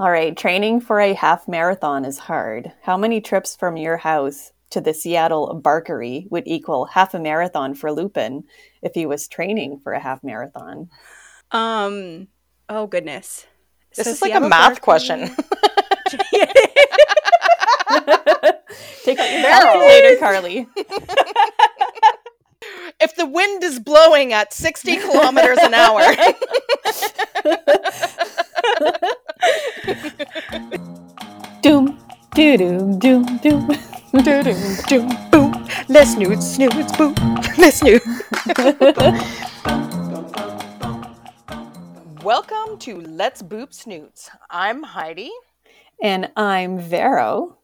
All right, training for a half marathon is hard. How many trips from your house to the Seattle Barkery would equal half a marathon for Lupin if he was training for a half marathon? Um. Oh goodness. This So is like a math Barkley- question. Take out your There calculator, Carly. if the wind is blowing at 60 kilometers an hour. Doom, doo doom, doom, doom. Doo-doo, doo, boo. Let's snooze, snooze, boo. Let's snooze. Welcome to Let's Boop Snoots. I'm Heidi. And I'm Vero.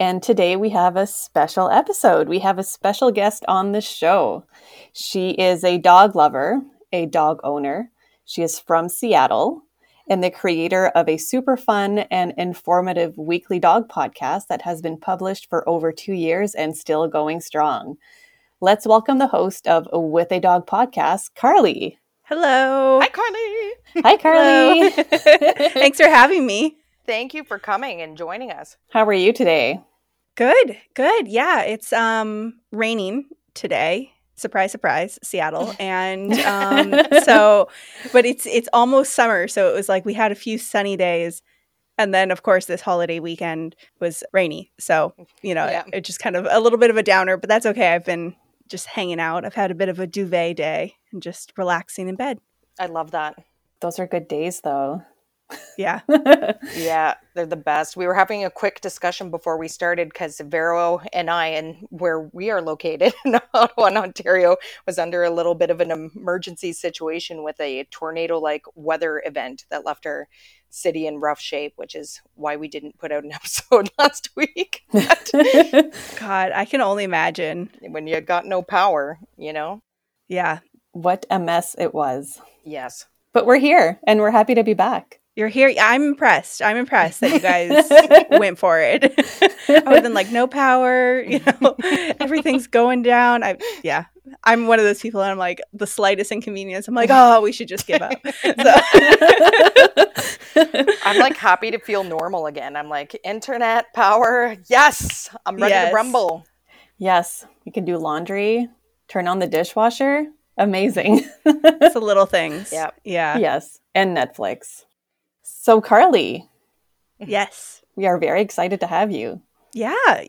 And today we have a special episode. We have a special guest on the show. She is a dog lover, a dog owner. She is from Seattle and the creator of a super fun and informative weekly dog podcast that has been published for over two years and still going strong. Let's welcome the host of With a Dog podcast, Carly. Hello. Hi, Carly. Hi, Carly. Thanks for having me. Thank you for coming and joining us. How are you today? Good. Good. Yeah, it's um raining today. Surprise, surprise, Seattle. And um so but it's it's almost summer, so it was like we had a few sunny days and then of course this holiday weekend was rainy. So, you know, Yeah. it, it just kind of a little bit of a downer, but that's okay. I've been just hanging out. I've had a bit of a duvet day and just relaxing in bed. I love that. Those are good days, though. Yeah. Yeah, they're the best. We were having a quick discussion before we started because Vero and I, and where we are located in Ottawa, Ontario, was under a little bit of an emergency situation with a tornado like weather event that left our city in rough shape, which is why we didn't put out an episode last week. God, I can only imagine. when you got no power, you know? Yeah. what a mess it was. Yes. But we're here and we're happy to be back. You're here. I'm impressed. I'm impressed that you guys went for it. I would have been like, no power, you know, everything's going down. I yeah. I'm one of those people and I'm like, the slightest inconvenience, I'm like, oh, we should just give up. So I'm like happy to feel normal again. I'm like, internet power. Yes. I'm ready Yes. to rumble. Yes, you can do laundry, turn on the dishwasher. Amazing. it's the little things. Yeah. Yeah. yes, and Netflix. So, Carly, Yes. we are very excited to have you. Yeah.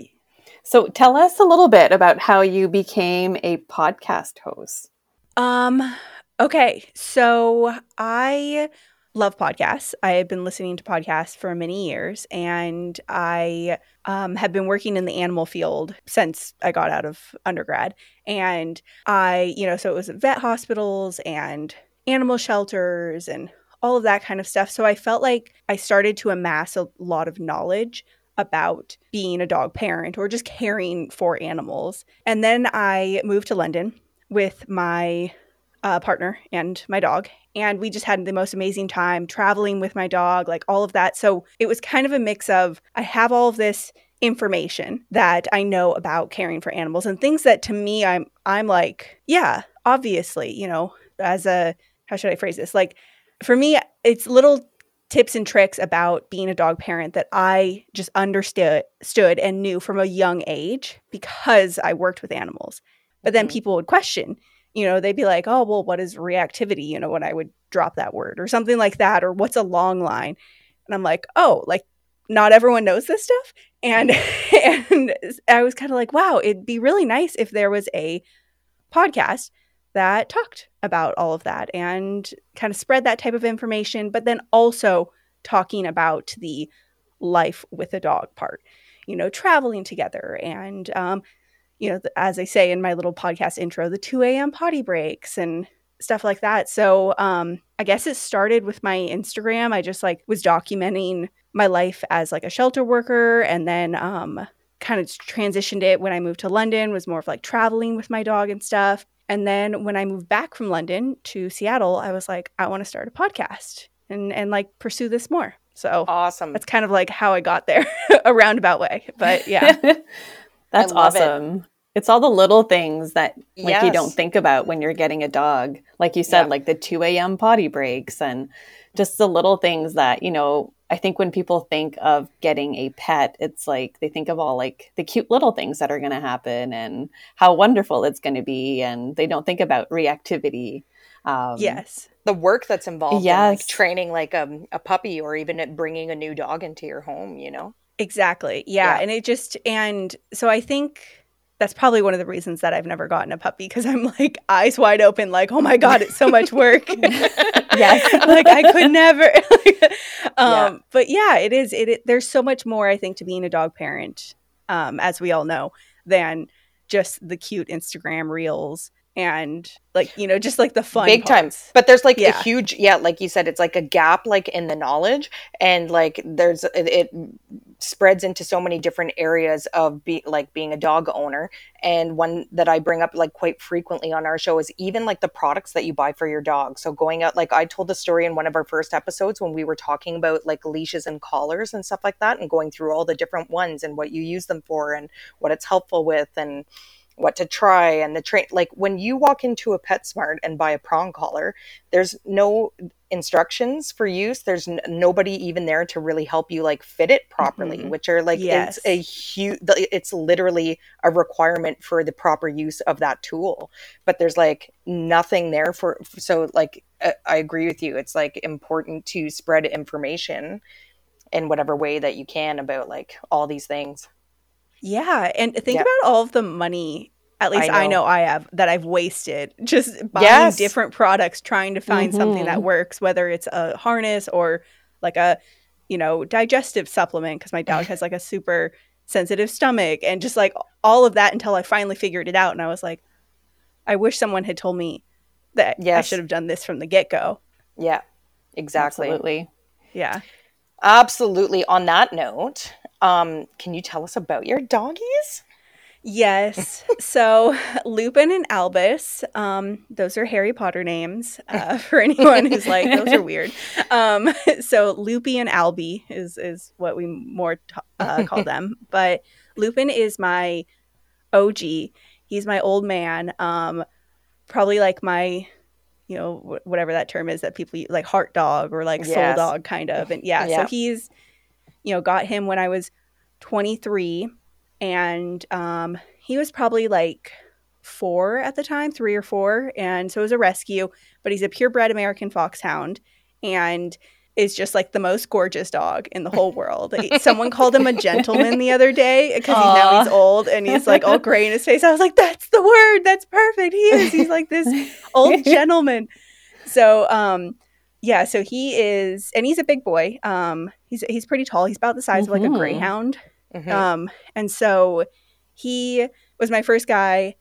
So, tell us a little bit about how you became a podcast host. Um okay, so I love podcasts. I have been listening to podcasts for many years and I um, have been working in the animal field since I got out of undergrad. And I, you know, so it was at vet hospitals and animal shelters and all of that kind of stuff. So I felt like I started to amass a lot of knowledge about being a dog parent or just caring for animals. And then I moved to London with my uh, partner and my dog. And we just had the most amazing time traveling with my dog, like all of that. So it was kind of a mix of I have all of this information that I know about caring for animals and things that to me I'm I'm like, yeah, obviously, you know, as a how should I phrase this? Like for me, it's little tips and tricks about being a dog parent that I just understood stood and knew from a young age because I worked with animals. But then Mhm. people would question, you know, they'd be like, "Oh, well, what is reactivity?" You know, when I would drop that word or something like that, or what's a long line? And I'm like, "Oh, like not everyone knows this stuff." And and I was kind of like, "Wow, it'd be really nice if there was a podcast that talked about all of that and kind of spread that type of information, but then also talking about the life with a dog part, you know, traveling together and, um, you know, as I say in my little podcast intro, the 2 a.m. potty breaks and stuff like that. So um, I guess it started with my Instagram. I just like was documenting my life as like a shelter worker and then um, kind of transitioned it when I moved to London, was more of like traveling with my dog and stuff. And then when I moved back from London to Seattle, I was like, I want to start a podcast and and like pursue this more. So Awesome. that's kind of like how I got there, a roundabout way. But yeah, That's I love it. awesome. It's all the little things that like you don't think about when you're getting a dog. Like you said, Yeah. like the 2 a.m. potty breaks and just the little things that, you know, I think when people think of getting a pet, it's like they think of all like the cute little things that are going to happen and how wonderful it's going to be, and they don't think about reactivity. Um, yes, the work that's involved yes. in like training like a, um, a puppy or even bringing a new dog into your home. You know, exactly. Yeah. yeah, and it just and so I think that's probably one of the reasons that I've never gotten a puppy because I'm like eyes wide open, like, oh my God, it's so much work. yes. like I could never. um, yeah. But yeah, it is. It, it, There's so much more, I think, to being a dog parent, um, as we all know, than just the cute Instagram reels and like you know just like the fun big parts. time but there's like yeah. a huge yeah like you said it's like a gap like in the knowledge and like there's it, it spreads into so many different areas of be like being a dog owner. And one that i bring up like quite frequently on our show is even like the products that you buy for your dog. So going out like i told the story in one of our first episodes when we were talking about like leashes and collars and stuff like that and going through all the different ones and what you use them for and what it's helpful with and what to try and the train like when you walk into a PetSmart and buy a prong collar there's no instructions for use there's n- nobody even there to really help you like fit it properly mm-hmm. which are like yes. it's a huge it's literally a requirement for the proper use of that tool but there's like nothing there for so like i agree with you it's like important to spread information in whatever way that you can about like all these things yeah, and think yeah. about all of the money at least I know. I know. I have that I've wasted just buying yes. different products trying to find mm-hmm. something that mm-hmm. works whether it's a harness or like a you know digestive supplement because my dog has like a super sensitive stomach and just like all of that until I finally figured it out and I was like I wish someone had told me that yes. I should have done this from the get-go. Yeah. Exactly. Absolutely. Yeah. Absolutely. On that note, um, can you tell us about your doggies? Yes. so Lupin and Albus, um, those are Harry Potter names uh, for anyone who's like, those are weird. Um, so Loopy and Albie is, is what we more t- uh, call them. But Lupin is my OG. He's my old man. Um, probably like my, you know, whatever that term is that people like heart dog or like yes. soul dog kind of. And yeah, yeah, so he's, you know, got him when I was 23 and um, he was probably like four at the time, three or four. And so it was a rescue, but he's a purebred American foxhound and is just like the most gorgeous dog in the whole world. Someone called him a gentleman the other day because he, now he's old and he's like all gray in his face. I was like, that's the word. That's perfect. He is. He's like this old gentleman. So, um, yeah, so he is, and he's a big boy. Um, he's he's pretty tall. He's about the size mm-hmm. of like a mm-hmm. greyhound. Mm-hmm. Um, and so he was my first guy.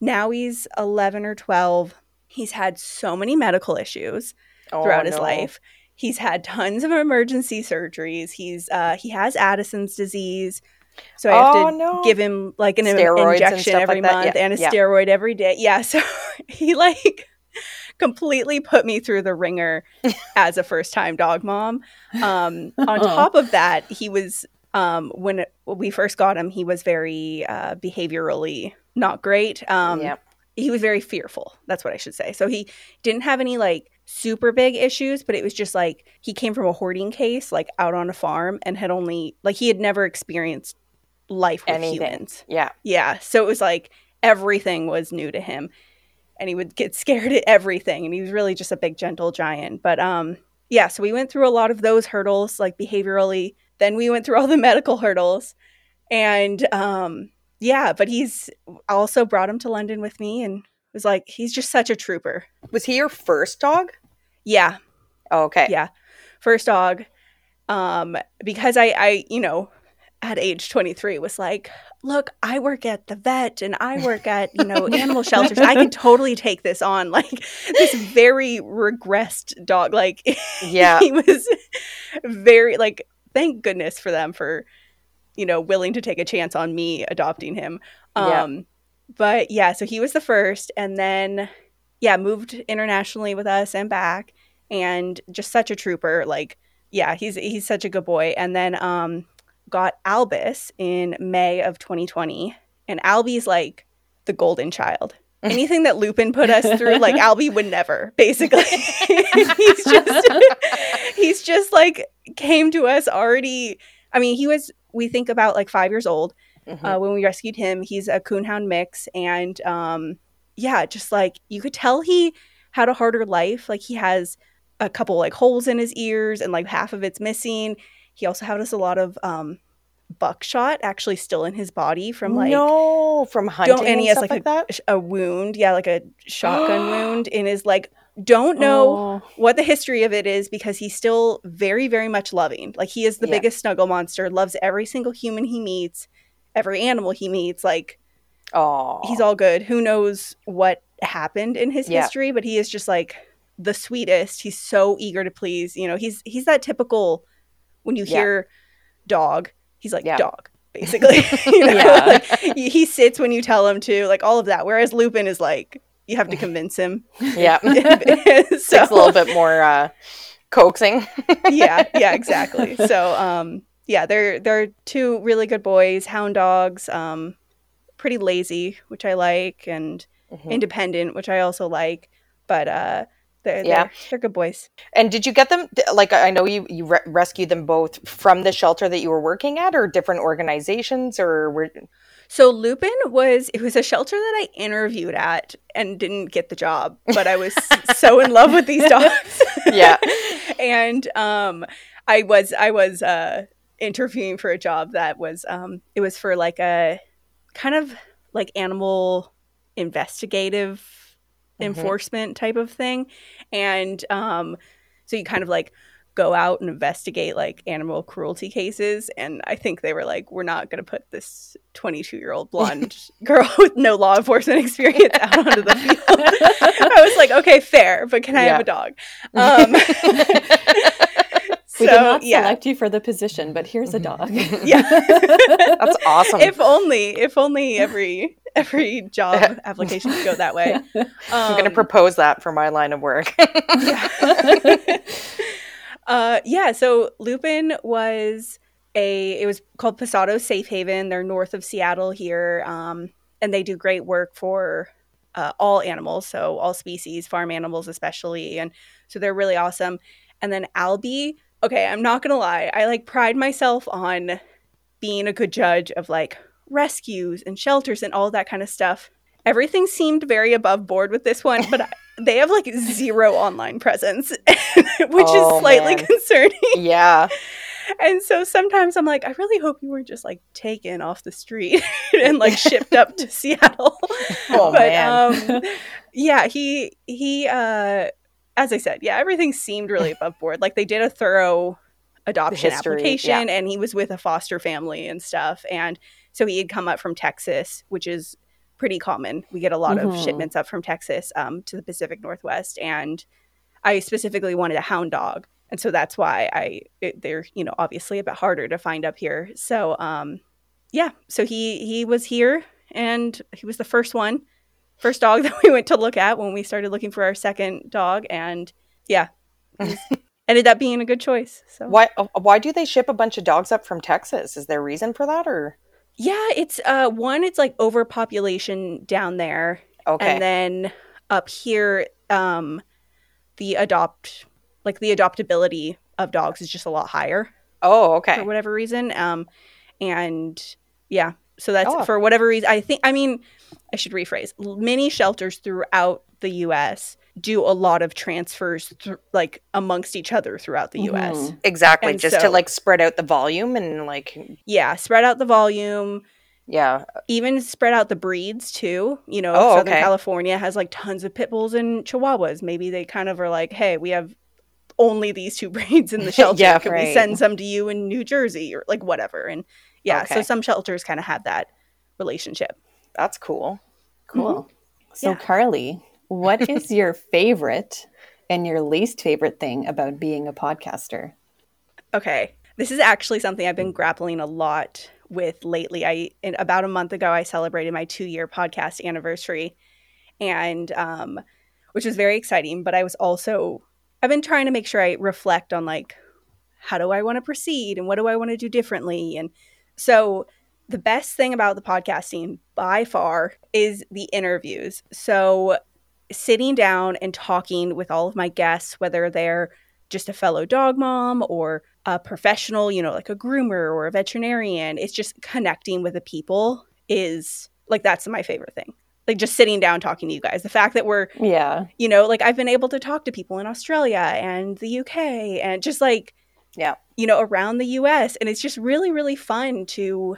Now he's 11 or 12. He's had so many medical issues oh, throughout no. his life. He's had tons of emergency surgeries. He's uh, he has Addison's disease. So I have oh, to no. give him like an Steroids injection every like month yeah. and a yeah. steroid every day. Yeah, so he like completely put me through the ringer as a first time dog mom. Um, on top of that, he was um, when, it, when we first got him, he was very uh, behaviorally not great. Um, yeah. He was very fearful. That's what I should say. So he didn't have any like super big issues, but it was just like he came from a hoarding case, like out on a farm, and had only like he had never experienced life with Anything. humans. Yeah. Yeah. So it was like everything was new to him. And he would get scared at everything. And he was really just a big gentle giant. But um yeah, so we went through a lot of those hurdles, like behaviorally then we went through all the medical hurdles. And um, yeah, but he's also brought him to London with me and was like, he's just such a trooper. Was he your first dog? Yeah. Oh, okay. Yeah. First dog. Um, because I, I, you know, at age 23 was like, look, I work at the vet and I work at, you know, animal shelters. I could totally take this on. Like this very regressed dog. Like, yeah, he was very, like, thank goodness for them for you know willing to take a chance on me adopting him um yeah. But yeah so he was the first and then yeah moved internationally with us and back and just such a trooper like yeah he's he's such a good boy and then um got albus in may of 2020 and albie's like the golden child anything that Lupin put us through, like Albie would never. Basically, he's just he's just like came to us already. I mean, he was. We think about like five years old Mhm. uh, when we rescued him. He's a coonhound mix, and um, yeah, just like you could tell he had a harder life. Like he has a couple like holes in his ears, and like half of it's missing. He also had us a lot of um, buckshot actually still in his body from like no, from hunting don't and he has like, like, a, that. a wound, yeah, like a shotgun wound in his like. Don't know Oh, what the history of it is because he's still very, very much loving. Like he is the Yeah. biggest snuggle monster, loves every single human he meets, every animal he meets. Like Oh, he's all good. Who knows what happened in his Yeah. history, but he is just like the sweetest. He's so eager to please. You know, he's he's that typical when you Yeah. hear dog, he's like Yeah. dog. Basically, you know, Yeah. like, he sits when you tell him to, like all of that. Whereas Lupin is like, you have to convince him. yeah, so takes a little bit more uh, coaxing. yeah, yeah, exactly. So, um, yeah, they're they're two really good boys, hound dogs, um, pretty lazy, which I like, and Mhm. independent, which I also like. But uh, they're Yeah. they're, they're good boys. And did you get them? Like, I know you you re- rescued them both from the shelter that you were working at, or different organizations, or were So Lupin was it was a shelter that I interviewed at and didn't get the job, but I was so in love with these dogs. Yeah. and um I was I was uh interviewing for a job that was um it was for like a kind of like animal investigative Mhm. enforcement type of thing. And um so you kind of like go out and investigate like animal cruelty cases and i think they were like we're not going to put this 22 year old blonde girl with no law enforcement experience out onto the field i was like okay fair but can i Yeah. have a dog um we so, did not yeah select you for the position, but here's a dog. yeah That's awesome. if only if only every every job application could go that way I'm going to Um, propose that for my line of work. yeah. uh, yeah. So Lupin was a. It was called Pasado Safe Haven. They're north of Seattle here, um, and they do great work for uh, all animals, so all species, farm animals especially, and so they're really awesome. And then Albie. Okay, I'm not gonna lie. I like pride myself on being a good judge of like rescues and shelters and all that kind of stuff. Everything seemed very above board with this one, but I- they have like zero online presence, which Oh, is slightly man. concerning. yeah. And so sometimes I'm like, I really hope you weren't just like taken off the street and like shipped up to Seattle. Oh, but man. um yeah, he he uh as I said, yeah, everything seemed really above board. Like they did a thorough adoption history, application and he was with a foster family and stuff. And so he had come up from Texas, which is pretty common. We get a lot of Mhm. shipments up from Texas um, to the Pacific Northwest. And I specifically wanted a hound dog. And so that's why I it, they're, you know, obviously a bit harder to find up here. So um yeah, so he he was here and he was the first one first dog that we went to look at when we started looking for our second dog and yeah ended up being a good choice so Why? uh, Why do they ship a bunch of dogs up from Texas? Is there a reason for that, or yeah it's uh one it's like overpopulation down there okay? and then up here um the adopt like the adoptability of dogs is just a lot higher oh, okay. for whatever reason um and yeah so that's Oh. for whatever reason i think i mean i should rephrase many shelters throughout the us do a lot of transfers thr like amongst each other throughout the us Mhm. Exactly, And just to like spread out the volume and like, yeah spread out the volume. Yeah, even spread out the breeds too you know Oh, southern okay. california has like tons of pit bulls and chihuahuas. Maybe they kind of are like hey we have only these two breeds in the shelter. Yeah, can we send some to you in new jersey? or like whatever. And yeah so some shelters kind of have that relationship. That's cool. Cool. So, Yeah. Carly, what is your favorite and your least favorite thing about being a podcaster? Okay. This is actually something I've been grappling a lot with lately. I in, about a month ago I celebrated my 2-year podcast anniversary and um which was very exciting, but I was also I've been trying to make sure I reflect on like how do I want to proceed and what do I want to do differently and so the best thing about the podcasting by far is the interviews. So, sitting down and talking with all of my guests, whether they're just a fellow dog mom or a professional, you know, like a groomer or a veterinarian, it's just connecting with the people is like that's my favorite thing. Like just sitting down talking to you guys. The fact that we're Yeah. you know, like I've been able to talk to people in Australia and the UK and just like Yeah. you know, around the US and it's just really really fun to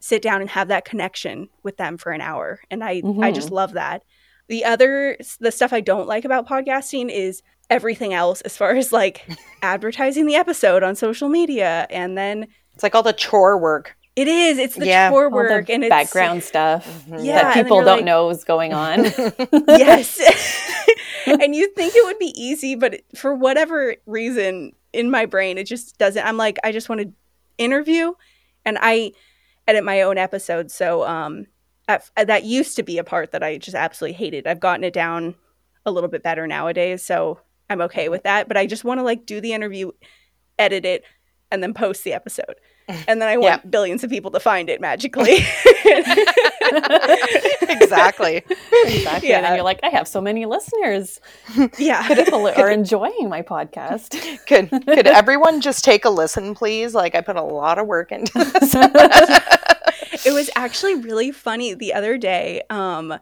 sit down and have that connection with them for an hour. And I I just love that. The other the stuff I don't like about podcasting is everything else as far as like advertising the episode on social media and then It's like all the chore work. it is it's the Yeah. chore All the work and it's background stuff Mhm. Yeah, that people don't like- know is going on. yes. and you think it would be easy, but for whatever reason in my brain, it just doesn't. I'm like, I just want to interview and I edit my own episodes. So, um, at, that used to be a part that I just absolutely hated. I've gotten it down a little bit better nowadays. So I'm okay with that. But I just want to like do the interview, edit it, and then post the episode. And then I want billions of people to find it magically. exactly. exactly. Yeah. And then you're like, I have so many listeners. yeah. People are enjoying my podcast. Could could everyone just take a listen, please? Like I put a lot of work into this. It was actually really funny the other day um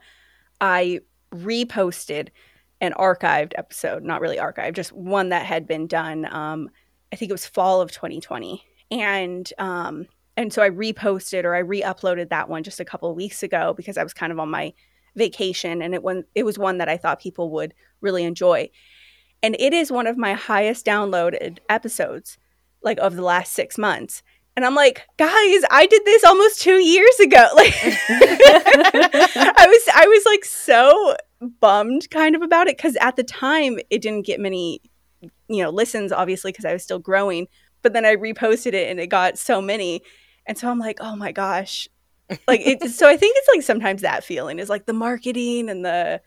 i reposted an archived episode not really archived just one that had been done um i think it was fall of 2020 and um and so i reposted or i re-uploaded that one just a couple of weeks ago because i was kind of on my vacation and it one it was one that i thought people would really enjoy. And it is one of my highest downloaded episodes like of the last six months and i'm like guys i did this almost two years ago. Like i was i was like so bummed kind of about it because at the time it didn't get many you know listens obviously because i was still growing but then i reposted it and it got so many. And so i'm like oh my gosh. Like it so i think it's like sometimes that feeling is like the marketing and the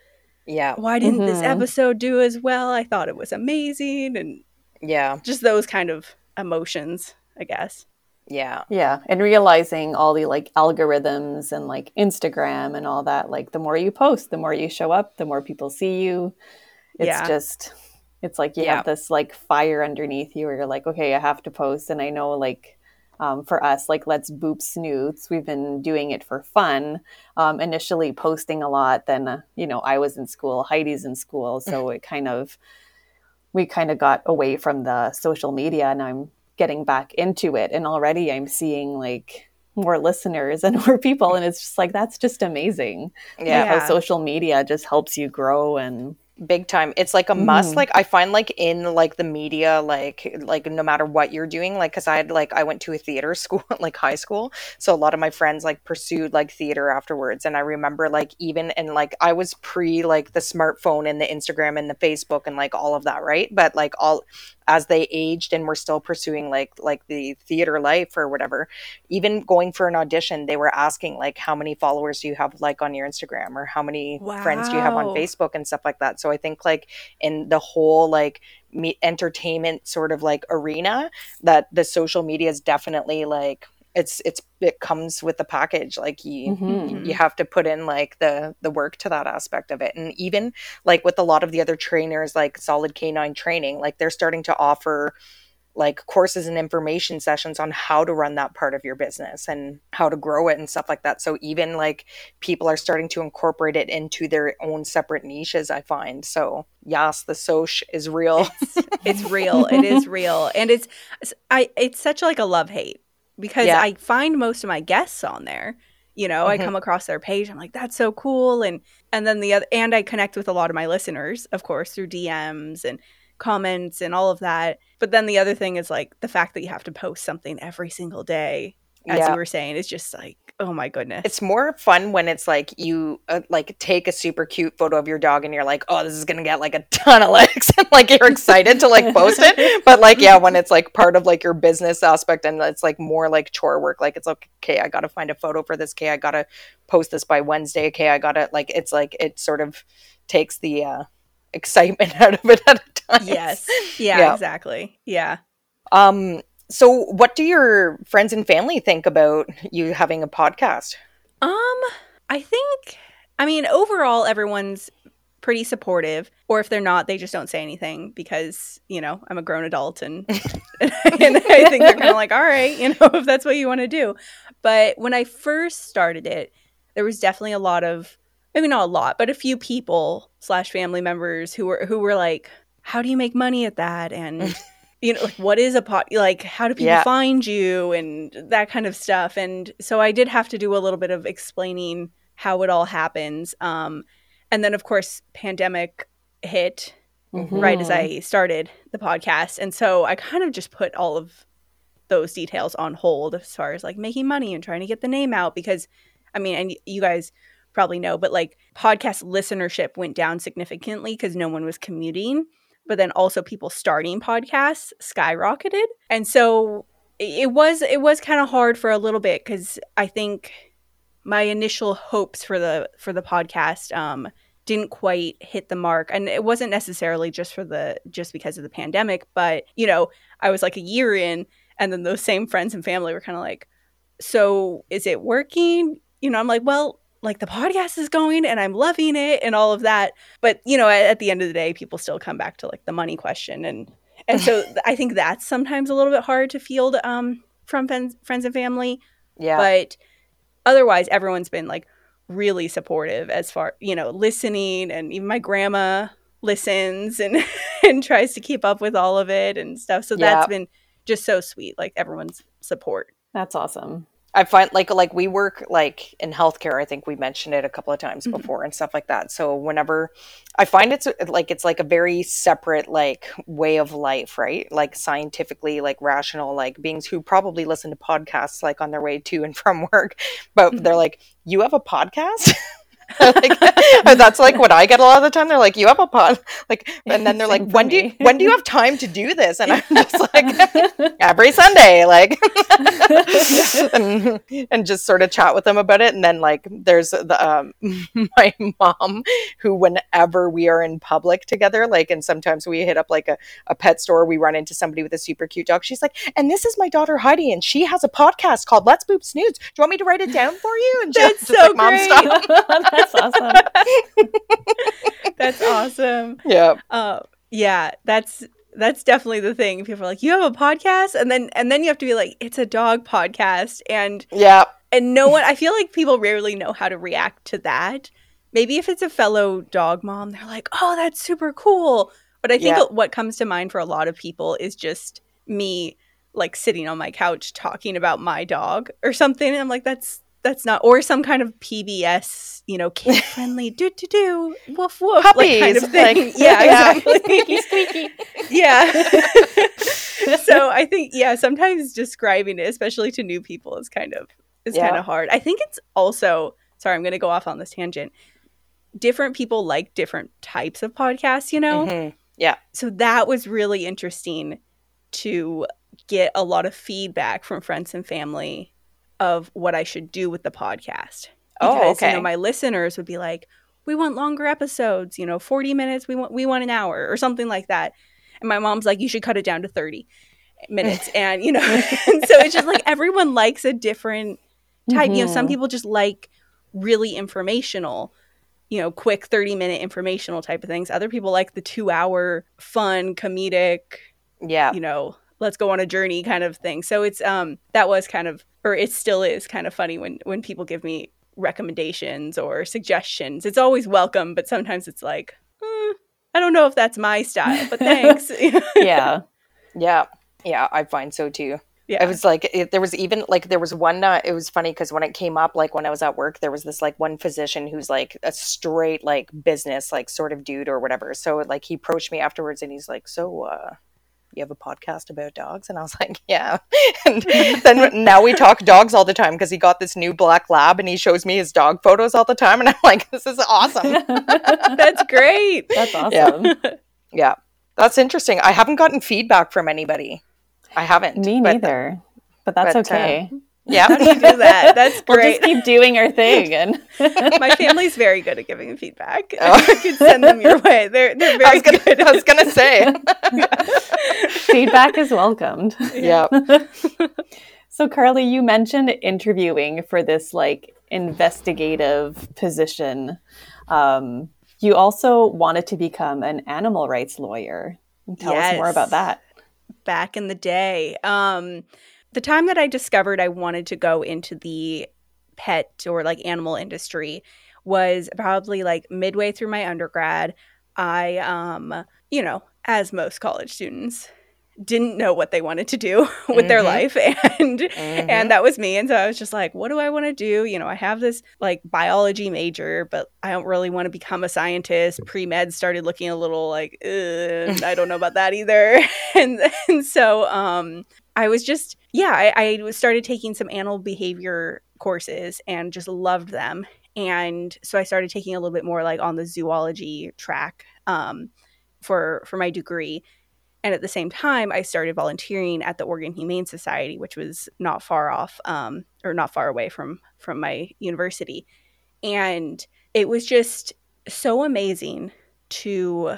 yeah, why didn't this Mhm. episode do as well? I thought it was amazing. And yeah, just those kind of emotions i guess yeah. Yeah, and realizing all the like algorithms and like Instagram and all that, like the more you post, the more you show up, the more people see you. It's Yeah. just it's like you Yeah. have this like fire underneath you where you're like, okay, I have to post. And I know like um, for us, like let's boop snoots. We've been doing it for fun. Um, initially posting a lot. Then uh, you know I was in school, Heidi's in school, so it kind of we kind of got away from the social media, and I'm getting back into it. And already I'm seeing like more listeners and more people, and it's just like that's just amazing. Yeah. how Yeah. social media just helps you grow and big time. It's like a must. Mhm. like i find like in like the media like like no matter what you're doing like because i had like i went to a theater school like high school. So a lot of my friends like pursued like theater afterwards. And i remember like even and like i was pre like the smartphone and the instagram and the facebook and like all of that right? But like all as they aged and were still pursuing like like the theater life or whatever even going for an audition they were asking like how many followers do you have like on your instagram? Or how many friends do you have on facebook and stuff like that? So i think like in the whole like me- entertainment sort of like arena that the social media is definitely like it's it's it comes with the package like you Mhm. you have to put in like the the work to that aspect of it and even like with a lot of the other trainers like solid canine training like they're starting to offer like courses and information sessions on how to run that part of your business and how to grow it and stuff like that. So even like people are starting to incorporate it into their own separate niches i find. So yes the soch is real. It's real. It is real. And it's i it's such like a love hate because Yeah. i find most of my guests on there you know i Mhm. come across their page i'm like that's so cool. And and then the other and i connect with a lot of my listeners of course through dms and comments and all of that. But then the other thing is like the fact that you have to post something every single day as Yeah. you were saying is just like oh my goodness. It's more fun when it's like you uh, like take a super cute photo of your dog and you're like oh this is gonna get like a ton of likes. And like you're excited to like post it. But like yeah when it's like part of like your business aspect and it's like more like chore work like it's like okay i gotta find a photo for this. Okay i gotta post this by wednesday. Okay i gotta like it's like it sort of takes the uh excitement out of it at a time yes yeah, Yeah. exactly yeah um So, what do your friends and family think about you having a podcast? Um, I think, I mean, overall, everyone's pretty supportive. Or if they're not, they just don't say anything because, you know, I'm a grown adult and, and I think they're kind of like, all right, you know, if that's what you want to do. But when I first started it, there was definitely a lot of, maybe not a lot, but a few people slash family members who were, who were like, how do you make money at that? And, you know, like what is a pot? Like, how do people Yeah. find you and that kind of stuff? And so I did have to do a little bit of explaining how it all happens. Um, and then, of course, pandemic hit right as Mhm. I started the podcast. And so I kind of just put all of those details on hold as far as like making money and trying to get the name out because I mean, and you guys probably know, but like podcast listenership went down significantly because no one was commuting. But then also people starting podcasts skyrocketed. And so it was it was kind of hard for a little bit because I think my initial hopes for the for the podcast um didn't quite hit the mark and it wasn't necessarily just for the just because of the pandemic but you know i was like a year in and then those same friends and family were kind of like so is it working you know i'm like well like the podcast is going and i'm loving it and all of that but you know at, at the end of the day people still come back to like the money question and and so i think that's sometimes a little bit hard to field um from friends friends and family Yeah. but otherwise everyone's been like really supportive as far you know listening and even my grandma listens and and tries to keep up with all of it and stuff so Yeah. that's been just so sweet like everyone's support That's awesome. I find like like we work like in healthcare. I think we mentioned it a couple of times Mhm. before and stuff like that. So whenever I find it's like it's like a very separate like way of life, right? Like scientifically like rational like beings who probably listen to podcasts like on their way to and from work, but Mhm. they're like, "You have a podcast?" like, that's like what I get a lot of the time. They're like, "You have a pod," like, and then they're like, Same "When do you, when do you have time to do this?" And I'm just like, every Sunday, like, and, and just sort of chat with them about it. And then like, there's the um, my mom, who whenever we are in public together, like, and sometimes we hit up like a, a pet store, we run into somebody with a super cute dog. She's like, and this is my daughter Heidi, and she has a podcast called Let's Boop Snoots. Do you want me to write it down for you? And That's just, just so like, mom, great. stop. That's awesome. that's awesome. Yeah, uh, yeah that's that's definitely the thing. People are like you have a podcast? And then and then you have to be like it's a dog podcast. And yeah, and no one i feel like people rarely know how to react to that. Maybe if it's a fellow dog mom they're like oh that's super cool. But i think Yeah. what comes to mind for a lot of people is just me like sitting on my couch talking about my dog or something. And i'm like that's that's not or some kind of pbs you know kid friendly do do do woof woof like kind of thing like- yeah yeah. exactly squeaky. yeah so i think yeah sometimes describing it especially to new people is kind of is Yeah. kind of hard i think it's also sorry i'm going to go off on this tangent different people like different types of podcasts you know Mhm. so that was really interesting to get a lot of feedback from friends and family of what i should do with the podcast. Oh, because you okay. know my listeners would be like we want longer episodes you know 40 minutes we want we want an hour or something like that. And my mom's like you should cut it down to 30 minutes. And you know and so it's just like everyone likes a different type. You know some Mhm. people just like really informational you know quick 30 minute informational type of things. Other people like the 2 hour fun comedic yeah, you know let's go on a journey kind of thing. So it's um that was kind of or it still is kind of funny when when people give me recommendations or suggestions it's always welcome but sometimes it's like "Hmm, i don't know if that's my style but thanks yeah. yeah, yeah. I find so too. yeah It was like it, there was even like there was one. Uh, it was funny because when it came up, like when I was at work, there was this like one physician who's like a straight like business like sort of dude or whatever. So like he approached me afterwards and he's like, "So, uh, you have a podcast about dogs?" And I was like, "Yeah." and then now we talk dogs all the time because he got this new black lab and he shows me his dog photos all the time, and I'm like, "This is awesome." that's great That's awesome. yeah, that's interesting. I haven't gotten feedback from anybody. I haven't. Me neither. But that's but, uh, okay. Yeah. How do you do that? That's we'll great. just keep doing our thing. And My family's very good at giving feedback. Oh. I could send them your way. They're they're I very was gonna, good. I was gonna say. feedback is welcomed. yeah. So, Carly, you mentioned interviewing for this like investigative position. Um, you also wanted to become an animal rights lawyer. Tell us more about that. back in the day. Um, the time that I discovered I wanted to go into the pet or like animal industry was probably like midway through my undergrad. I, um, you know, as most college students, didn't know what they wanted to do with their Mhm. life and Mhm. and that was me and so i was just like what do i want to do you know i have this like biology major but i don't really want to become a scientist pre-med started looking a little like i don't know about that either and, and so um i was just yeah I, I started taking some animal behavior courses and just loved them. And so i started taking a little bit more like on the zoology track um for for my degree. And at the same time i started volunteering at the oregon humane society which was not far off um, or not far away from from my university. And it was just so amazing to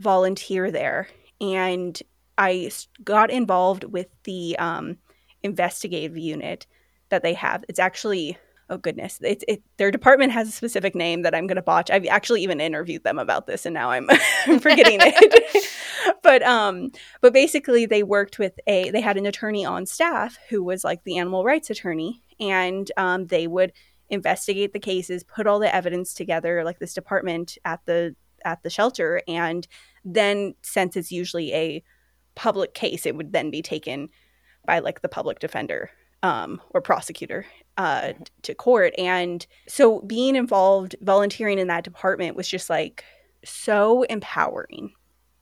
volunteer there. And i got involved with the um, investigative unit that they have. It's actually oh goodness it's it, their department has a specific name that i'm going to botch. I've actually even interviewed them about this and now i'm forgetting it. But um but basically they worked with a they had an attorney on staff who was like the animal rights attorney and um, they would investigate the cases put all the evidence together like this department at the at the shelter and then since it's usually a public case it would then be taken by like the public defender um, or prosecutor uh, t- to court. And so being involved volunteering in that department was just like so empowering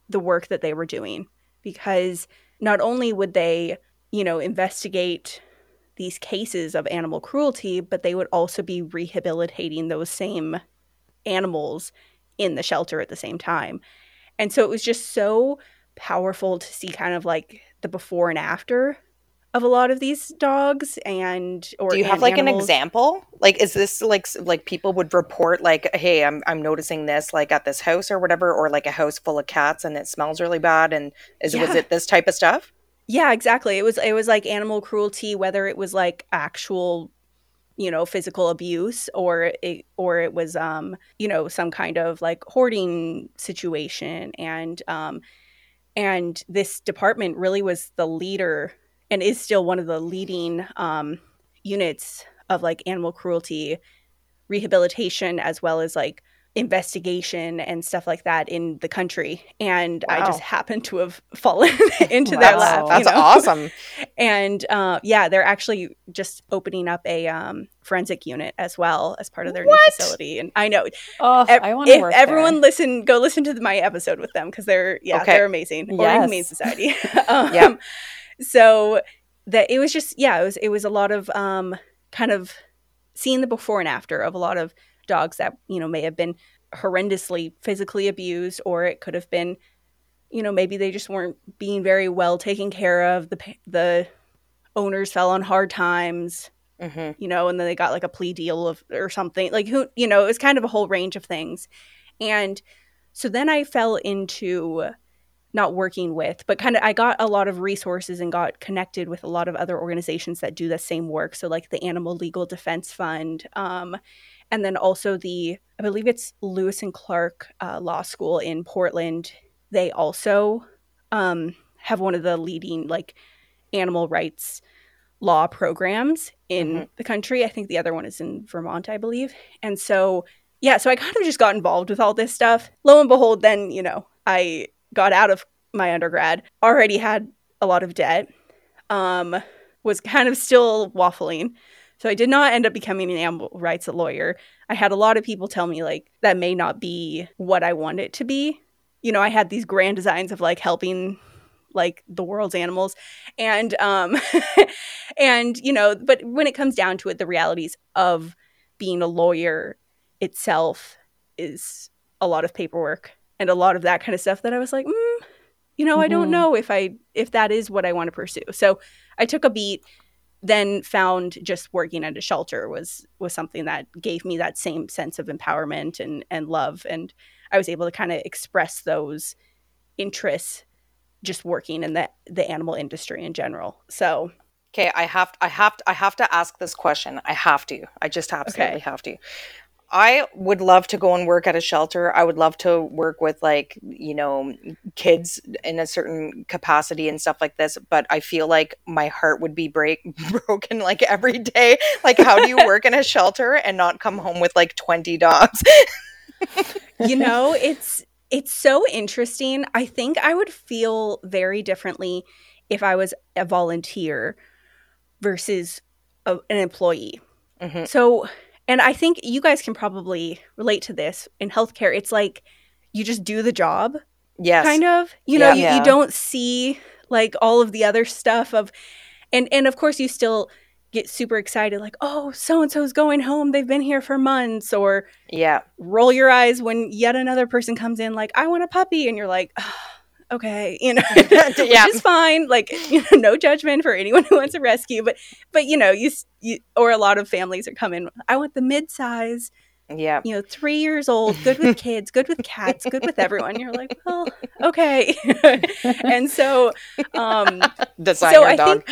the work that they were doing. Because not only would they, you know, investigate these cases of animal cruelty, but they would also be rehabilitating those same animals in the shelter at the same time. And so it was just so powerful to see kind of like the before and after of a lot of these dogs and or Do you have like an example? Like, is this like like people would report like, hey, I'm I'm noticing this like at this house or whatever, or like a house full of cats and it smells really bad, and is was it this type of stuff? Yeah, exactly. It was it was like animal cruelty, whether it was like actual, you know, physical abuse or it or it was um, you know, some kind of like hoarding situation and um and this department really was the leader and is still one of the leading um units of like animal cruelty rehabilitation as well as like investigation and stuff like that in the country and i just happened to have fallen into their Wow. lap you That's know? awesome. and uh, yeah they're actually just opening up a um, forensic unit as well as part of their What? new facility and i know Oh, ev- I want to if work everyone there. listen go listen to my episode with them because they're yeah Okay. they're amazing Oregon Yes. Humane Society um, Yep. so that it was just yeah it was it was a lot of um kind of seeing the before and after of a lot of dogs that you know may have been horrendously physically abused or it could have been you know maybe they just weren't being very well taken care of the the owners fell on hard times hmm you know, and then they got like a plea deal of or something. Like who, you know, it was kind of a whole range of things. And so then I fell into not working with, but kind of I got a lot of resources and got connected with a lot of other organizations that do the same work. So like the Animal Legal Defense Fund, um, and then also the I believe it's Lewis and Clark uh, Law School in Portland. They also um, have one of the leading like animal rights law programs in Mhm. the country. I think the other one is in Vermont, I believe. And so, yeah, so I kind of just got involved with all this stuff. Lo and behold, then, you know, I got out of my undergrad, already had a lot of debt, um, was kind of still waffling. So I did not end up becoming an animal rights lawyer. I had a lot of people tell me like that may not be what I want it to be. You know, I had these grand designs of like helping like the world's animals and um and you know but when it comes down to it the realities of being a lawyer itself is a lot of paperwork and a lot of that kind of stuff that i was like mm, you know i don't Mhm. know if i if that is what i want to pursue so i took a beat then found just working at a shelter was was something that gave me that same sense of empowerment and and love and I was able to kind of express those interests just working in the the animal industry in general. So Okay, I have I have to, I have to ask this question. I have to. I just absolutely Okay. have to. I would love to go and work at a shelter. I would love to work with like, you know, kids in a certain capacity and stuff like this, but I feel like my heart would be break broken like every day. Like how do you work in a shelter and not come home with like 20 dogs? you know it's it's so interesting i think i would feel very differently if i was a volunteer versus a, an employee Mhm. so and i think you guys can probably relate to this in healthcare it's like you just do the job Yes. kind of you know Yeah. you, Yeah. you don't see like all of the other stuff of and and of course you still get super excited like oh so and so's going home they've been here for months or Yeah. roll your eyes when yet another person comes in like i want a puppy and you're like "Ah, okay you know Yeah. which is fine like you know no judgment for anyone who wants a rescue but but you know you, you or a lot of families are coming i want the mid-size Yeah. you know three years old good with kids good with cats good with everyone you're like well okay and so um Design So I dog.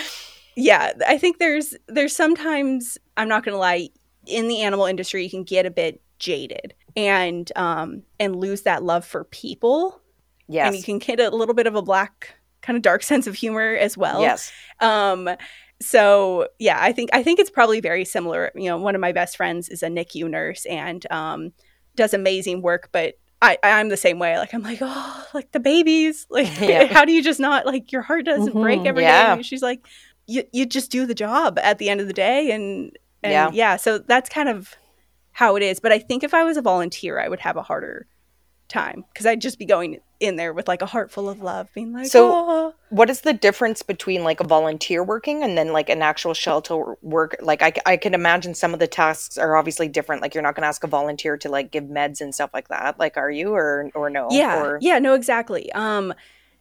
yeah i think there's there's sometimes i'm not gonna lie in the animal industry you can get a bit jaded and um and lose that love for people yes. and you can get a little bit of a black kind of dark sense of humor as well yes. um so yeah i think i think it's probably very similar you know one of my best friends is a nicu nurse and um does amazing work but I, I'm the same way. Like I'm like, oh, like the babies. Like, Yeah. how do you just not like your heart doesn't break Mhm. every day? Yeah. And she's like, you you just do the job at the end of the day, and and Yeah. yeah. So that's kind of how it is. But I think if I was a volunteer, I would have a harder time because I'd just be going in there with like a heart full of love, being like, So- oh, what is the difference between like a volunteer working and then like an actual shelter work like I, I can imagine some of the tasks are obviously different like you're not going to ask a volunteer to like give meds and stuff like that like are you or or no yeah or? yeah no exactly um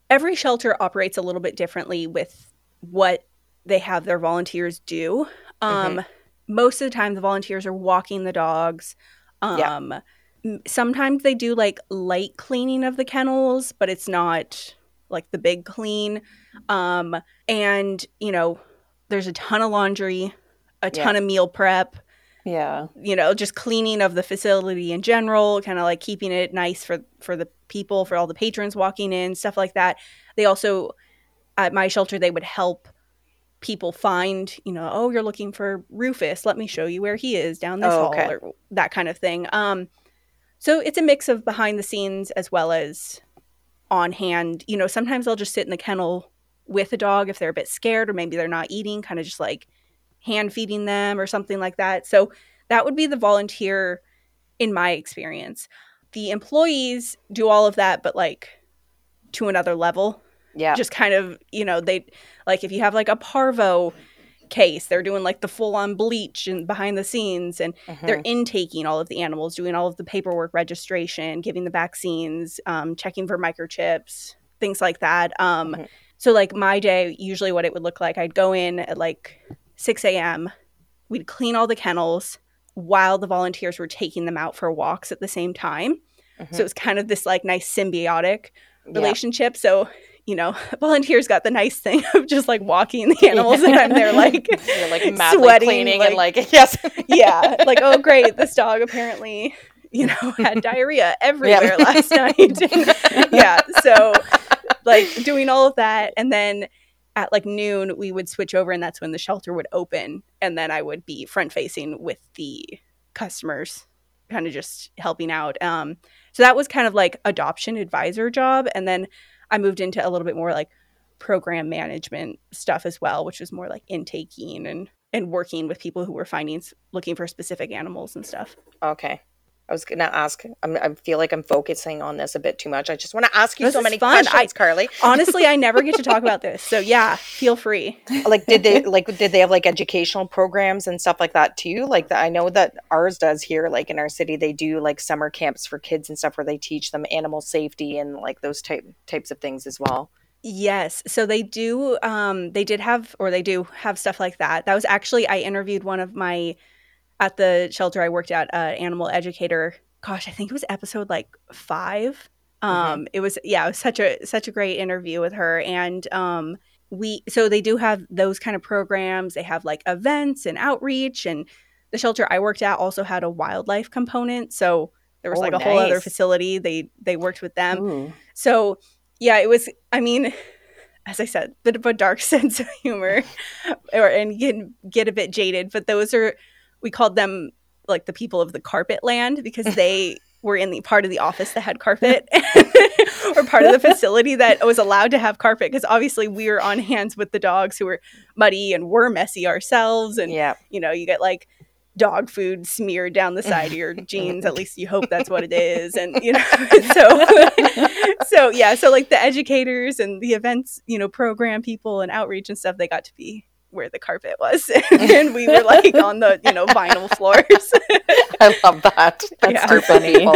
every shelter operates a little bit differently with what they have their volunteers do um most of the time the volunteers are walking the dogs Yeah. um m- sometimes they do like light cleaning of the kennels but it's not like the big clean. Um and you know there's a ton of laundry a ton of meal prep Yeah. you know just cleaning of the facility in general kind of like keeping it nice for for the people for all the patrons walking in stuff like that. They also at my shelter they would help people find you know oh you're looking for rufus. Let me show you where he is down this Oh, hall okay. or that kind of thing. Um so it's a mix of behind the scenes as well as on hand. You know sometimes they'll just sit in the kennel with a dog if they're a bit scared or maybe they're not eating kind of just like hand feeding them or something like that. So that would be the volunteer in my experience. The employees do all of that but like to another level. Yeah. Just kind of you know they like if you have like a parvo case they're doing like the full on bleach and behind the scenes and they're Mhm. intaking all of the animals doing all of the paperwork registration giving the vaccines um, checking for microchips things like that um, Mhm. so like my day usually what it would look like i'd go in at like 6 a.m we'd clean all the kennels while the volunteers were taking them out for walks at the same time Mhm. so it's kind of this like nice symbiotic Yeah. relationship. So, you know, volunteers got the nice thing of just like walking the animals and I'm there like you're like madly sweating, cleaning like- and like yes yeah, like oh great, this dog apparently, you know, had diarrhea everywhere last night. yeah, so like doing all of that and then at like noon we would switch over and that's when the shelter would open and then I would be front facing with the customers kind of just helping out. Um so that was kind of like adoption advisor job and then I moved into a little bit more like program management stuff as well, which was more like intaking and and working with people who were finding looking for specific animals and stuff. okay I was gonna ask. I'm, I feel like I'm focusing on this a bit too much. I just want to ask you This so many fun. questions, Carly. Honestly, I never get to talk about this. So yeah, feel free. like did they like did they have like educational programs and stuff like that too like that i know that ours does here like in our city they do like summer camps for kids and stuff where they teach them animal safety and like those type types of things as well Yes. So they do um they did have or they do have stuff like that. That was actually I interviewed one of my at the shelter I worked at, uh, animal educator. Gosh, I think it was episode like 5. Um mm-hmm. it was yeah, it was such a such a great interview with her and um we so they do have those kind of programs. They have like events and outreach and the shelter I worked at also had a wildlife component. So there was oh, like a nice. whole other facility. They they worked with them. Ooh. So yeah, it was. I mean, as I said, bit of a dark sense of humor, or and get get a bit jaded. But those are we called them like the people of the carpet land because they were in the part of the office that had carpet or part of the facility that was allowed to have carpet because obviously we were on hands with the dogs who were muddy and were messy ourselves and yeah you know you get like dog food smeared down the side of your jeans. At least you hope that's what it is. And, you know, so, so yeah. So like the educators and the events, you know, program people and outreach and stuff, they got to be where the carpet was. and we were like on the, you know, vinyl floors. I love that. That's yeah. too funny.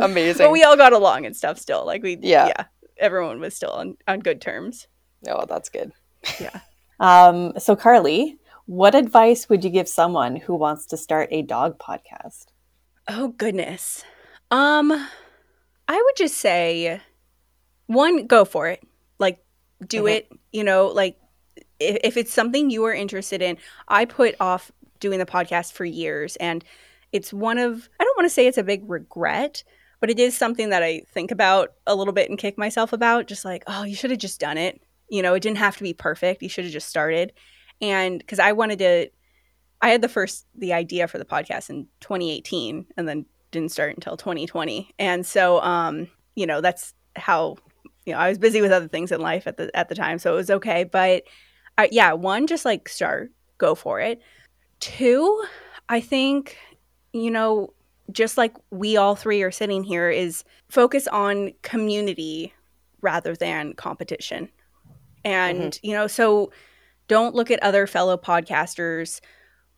amazing. But we all got along and stuff still. Like we, yeah. yeah everyone was still on, on good terms. Oh, that's good. Yeah. Um, so Carly, what advice would you give someone who wants to start a dog podcast? Oh goodness. Um I would just say one go for it. Do mm-hmm. it, you know, like if, if it's something you are interested in. I put off doing the podcast for years and it's one of I don't want to say it's a big regret, but it is something that I think about a little bit and kick myself about just like, oh, you should have just done it. You know, it didn't have to be perfect. You should have just started and because I wanted to, I had the first the idea for the podcast in 2018, and then didn't start until 2020. And so, um, you know, that's how you know I was busy with other things in life at the at the time, so it was okay. But uh, yeah, one, just like start, go for it. Two, I think, you know, just like we all three are sitting here, is focus on community rather than competition. And, mm-hmm. you know, so don't look at other fellow podcasters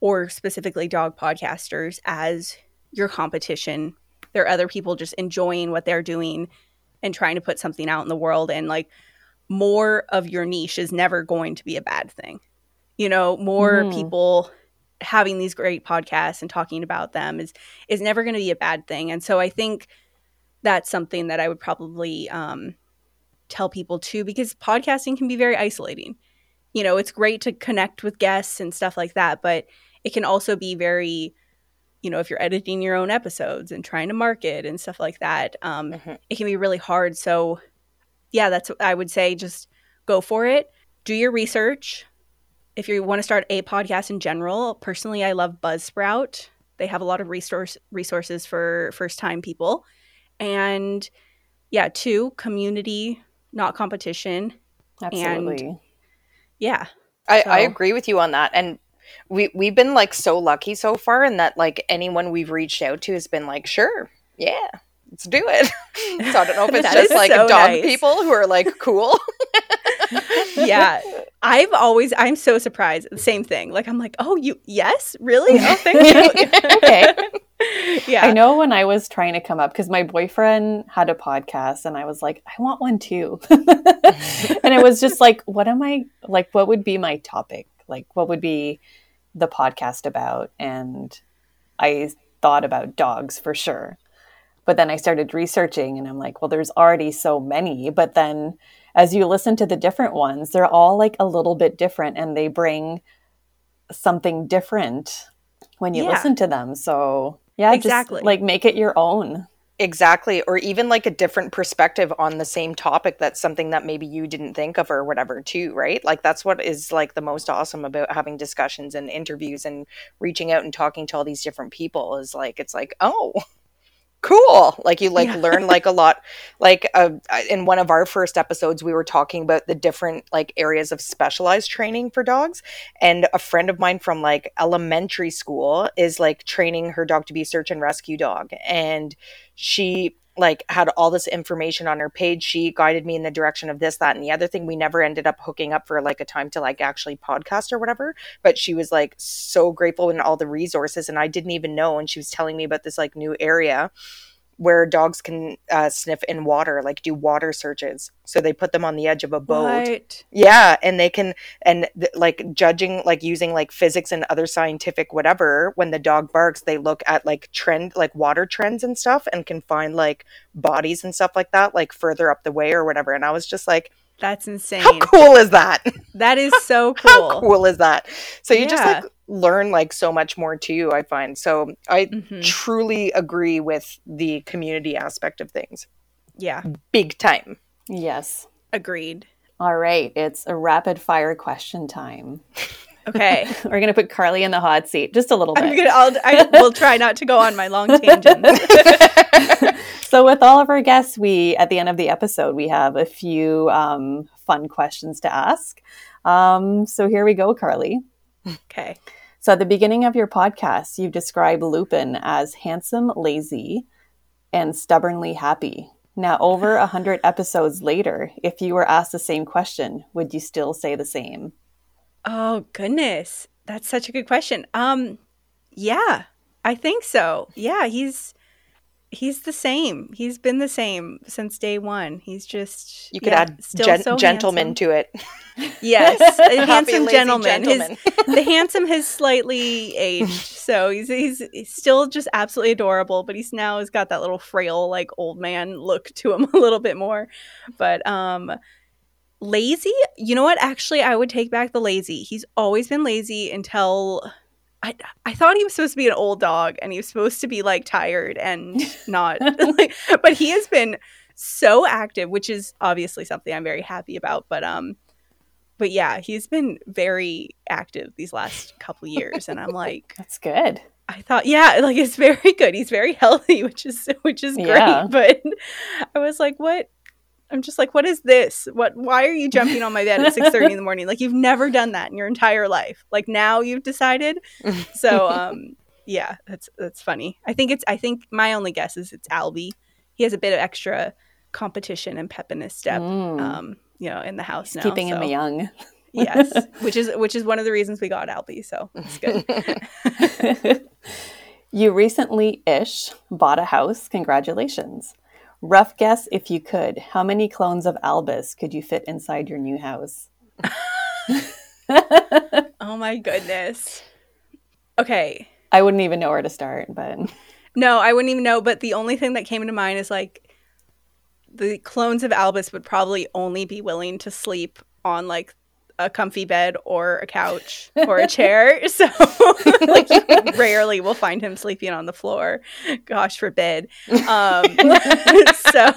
or specifically dog podcasters as your competition. There are other people just enjoying what they're doing and trying to put something out in the world. And like more of your niche is never going to be a bad thing. You know, more mm. people having these great podcasts and talking about them is is never going to be a bad thing. And so I think that's something that I would probably um, tell people too, because podcasting can be very isolating you know, it's great to connect with guests and stuff like that, but it can also be very, you know, if you're editing your own episodes and trying to market and stuff like that, um, mm-hmm. it can be really hard. So, yeah, that's I would say just go for it. Do your research. If you want to start a podcast in general, personally, I love Buzzsprout. They have a lot of resource resources for first time people, and yeah, two community, not competition. Absolutely. And yeah. I, so. I agree with you on that. And we we've been like so lucky so far in that like anyone we've reached out to has been like, sure, yeah, let's do it. so I don't know if it's just like so dog nice. people who are like cool. yeah. I've always I'm so surprised. Same thing. Like I'm like, oh you yes? Really? Oh thank you. okay. Yeah. I know when I was trying to come up because my boyfriend had a podcast and I was like, I want one too. and it was just like, what am I like what would be my topic? Like what would be the podcast about? And I thought about dogs for sure. But then I started researching and I'm like, well, there's already so many. But then as you listen to the different ones, they're all like a little bit different and they bring something different when you yeah. listen to them. So, yeah, exactly. Just, like make it your own. Exactly. Or even like a different perspective on the same topic that's something that maybe you didn't think of or whatever, too, right? Like that's what is like the most awesome about having discussions and interviews and reaching out and talking to all these different people is like, it's like, oh, cool like you like yeah. learn like a lot like uh, in one of our first episodes we were talking about the different like areas of specialized training for dogs and a friend of mine from like elementary school is like training her dog to be search and rescue dog and she like had all this information on her page. She guided me in the direction of this that and the other thing. We never ended up hooking up for like a time to like actually podcast or whatever. But she was like so grateful in all the resources and i didn't even know and she was telling me about this like new area where dogs can uh, sniff in water, like do water searches. So they put them on the edge of a boat. What? Yeah, and they can and th- like judging like using like physics and other scientific whatever. When the dog barks, they look at like trend like water trends and stuff, and can find like bodies and stuff like that, like further up the way or whatever. And I was just like, That's insane. how cool is that? That is so cool. How cool. cool is that? So you just like learn like so much more too. I find so I Mhm. truly agree with the community aspect of things, Yeah, big time. Yes. agreed. All right. It's a rapid fire question time. Okay. We're going to put Carly in the hot seat just a little bit. I'm gonna. I'll, I will try not to go on my long tangents. So with all of our guests we at the end of the episode we have a few um, fun questions to ask um, so here we go carly Okay. so at the beginning of your podcast you describe lupin as handsome lazy and stubbornly happy now over a hundred episodes later if you were asked the same question would you still say the same Oh goodness, that's such a good question. Um, yeah, I think so. Yeah, he's he's the same. He's been the same since day one. He's just You could yeah, add still gen- so gentleman handsome. to it. Yes, a handsome lazy gentleman. His- the handsome has slightly aged, so he's, he's he's still just absolutely adorable. But he's now has got that little frail, like old man look to him a little bit more. But um, lazy. You know what? Actually, I would take back the lazy. He's always been lazy until. I, I thought he was supposed to be an old dog and he was supposed to be like tired and not like, but he has been so active which is obviously something i'm very happy about but um but yeah, he's been very active these last couple years, and I'm like, that's good I thought, yeah, like it's very good. He's very healthy, which is which is great. Yeah. But I was like, what? I'm just like, what is this? What? Why are you jumping on my bed at six thirty in the morning? Like you've never done that in your entire life. Like now you've decided. So, um, yeah, that's that's funny. I think it's. I think my only guess is it's Albie. He has a bit of extra competition and pep in his step. Mm. Um, you know, in the house He's now. keeping him young yes, which is which is one of the reasons we got Albie. So it's good. you recently ish bought a house. Congratulations. Rough guess if you could. How many clones of Albus could you fit inside your new house? oh my goodness. Okay. I wouldn't even know where to start, but No, I wouldn't even know. But the only thing that came into mind is like the clones of Albus would probably only be willing to sleep on like a comfy bed or a couch or a chair. So like you rarely will find him sleeping on the floor. Gosh forbid. Um, so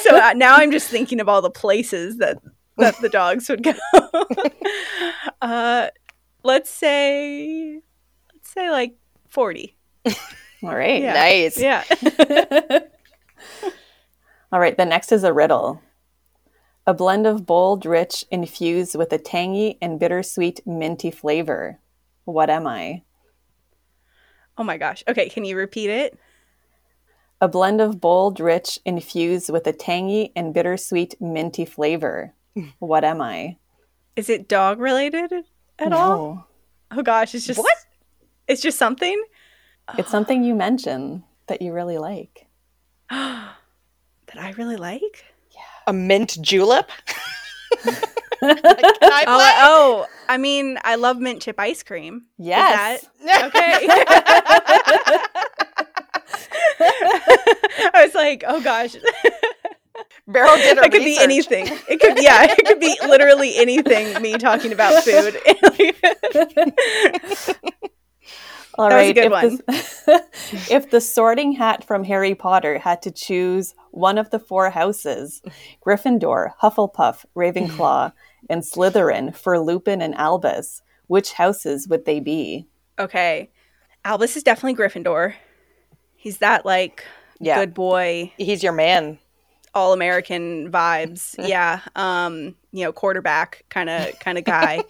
so uh, now I'm just thinking of all the places that that the dogs would go. uh, let's say let's say like 40. all right. Yeah. nice. Yeah. All right, the next is a riddle. A blend of bold, rich, infused with a tangy and bittersweet, minty flavor. What am I? Oh my gosh. Okay, can you repeat it? A blend of bold, rich, infused with a tangy and bittersweet, minty flavor. What am I? Is it dog related at all? No. Oh gosh, it's just What? It's just something It's something you mention that you really like. that I really like. A mint julep. Can I Oh, play? I, oh, I mean, I love mint chip ice cream. Is Yes. that- I was like, oh gosh, Beryl did her it could be anything. It could, yeah, it could be literally anything. Me talking about food. All That right. good if, The, if the sorting hat from Harry Potter had to choose one of the four houses, Gryffindor, Hufflepuff, Ravenclaw, and Slytherin for Lupin and Albus, which houses would they be? okay, Albus is definitely Gryffindor. He's that like Yeah. good boy. He's your man. all American vibes. Yeah. Um, you know, quarterback kind of kind of guy,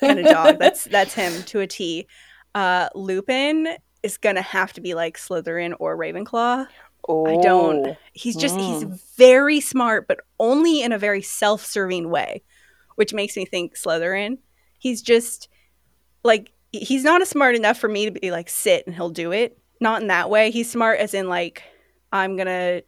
kind of dog. That's that's him to a T. Uh Lupin is gonna have to be like Slytherin or Ravenclaw. Oh. I don't he's just Mm. he's very smart, but only in a very self-serving way, which makes me think Slytherin. He's just like he's not smart enough for me to be like sit and he'll do it. Not in that way. He's smart as in like I'm gonna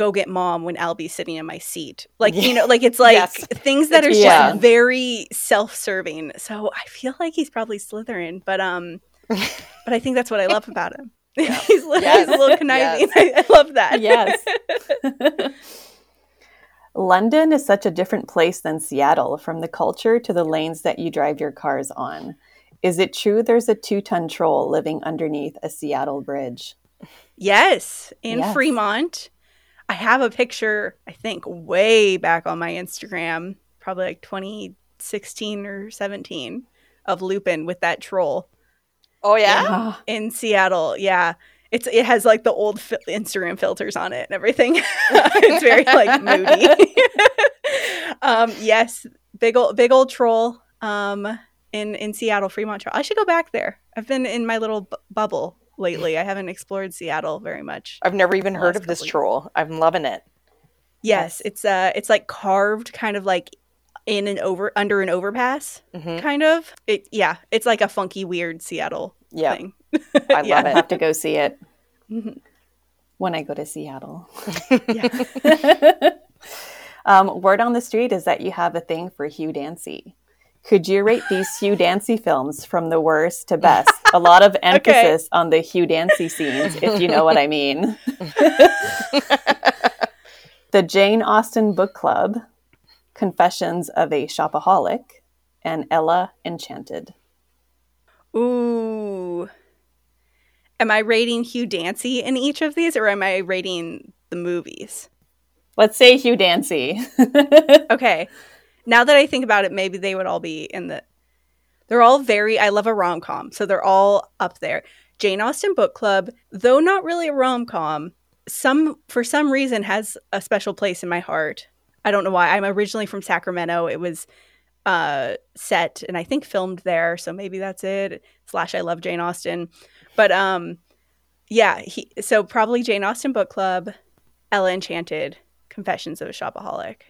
go get mom when Albie's sitting in my seat. Like, you know, like it's like Yes. things that are just very self-serving. So I feel like he's probably Slytherin, but um but I think that's what I love about him. he's, Yes. he's a little conniving. I, I love that. Yes. London is such a different place than Seattle, from the culture to the lanes that you drive your cars on. Is it true there's a two ton troll living underneath a Seattle bridge? Yes, in Yes. Fremont. I have a picture, I think, way back on my Instagram, probably like 2016 or 17, of Lupin with that troll Oh yeah. Ah, in Seattle. Yeah. It's it has like the old fil- Instagram filters on it and everything. it's very like moody. um yes, big old big old troll um in in Seattle Fremont Troll. I should go back there. I've been in my little bu- bubble lately. I haven't explored Seattle very much. I've never even heard of this couple years. troll. I'm loving it. Yes, it's uh it's like carved kind of like in an over under an overpass hmm kind of. It yeah, it's like a funky weird Seattle Yeah, thing. I Yeah. love I it. have to go see it Mhm. when I go to Seattle. Um, word on the street is that you have a thing for Hugh Dancy. Could you rate these Hugh Dancy films from the worst to best? A lot of emphasis on the Hugh Dancy scenes, if you know what I mean. the Jane Austen Book Club, Confessions of a Shopaholic, and Ella Enchanted. Ooh. Am I rating Hugh Dancy in each of these or am I rating the movies? Let's say Hugh Dancy. Okay. Now that I think about it, maybe they would all be in the They're all very I love a rom-com, so they're all up there. Jane Austen Book Club, though not really a rom-com, some for some reason has a special place in my heart. I don't know why. I'm originally from Sacramento. It was uh set and I think filmed there, so maybe that's it. Slash I love Jane Austen. But um yeah, he, so probably Jane Austen Book Club, Ella Enchanted, Confessions of a Shopaholic.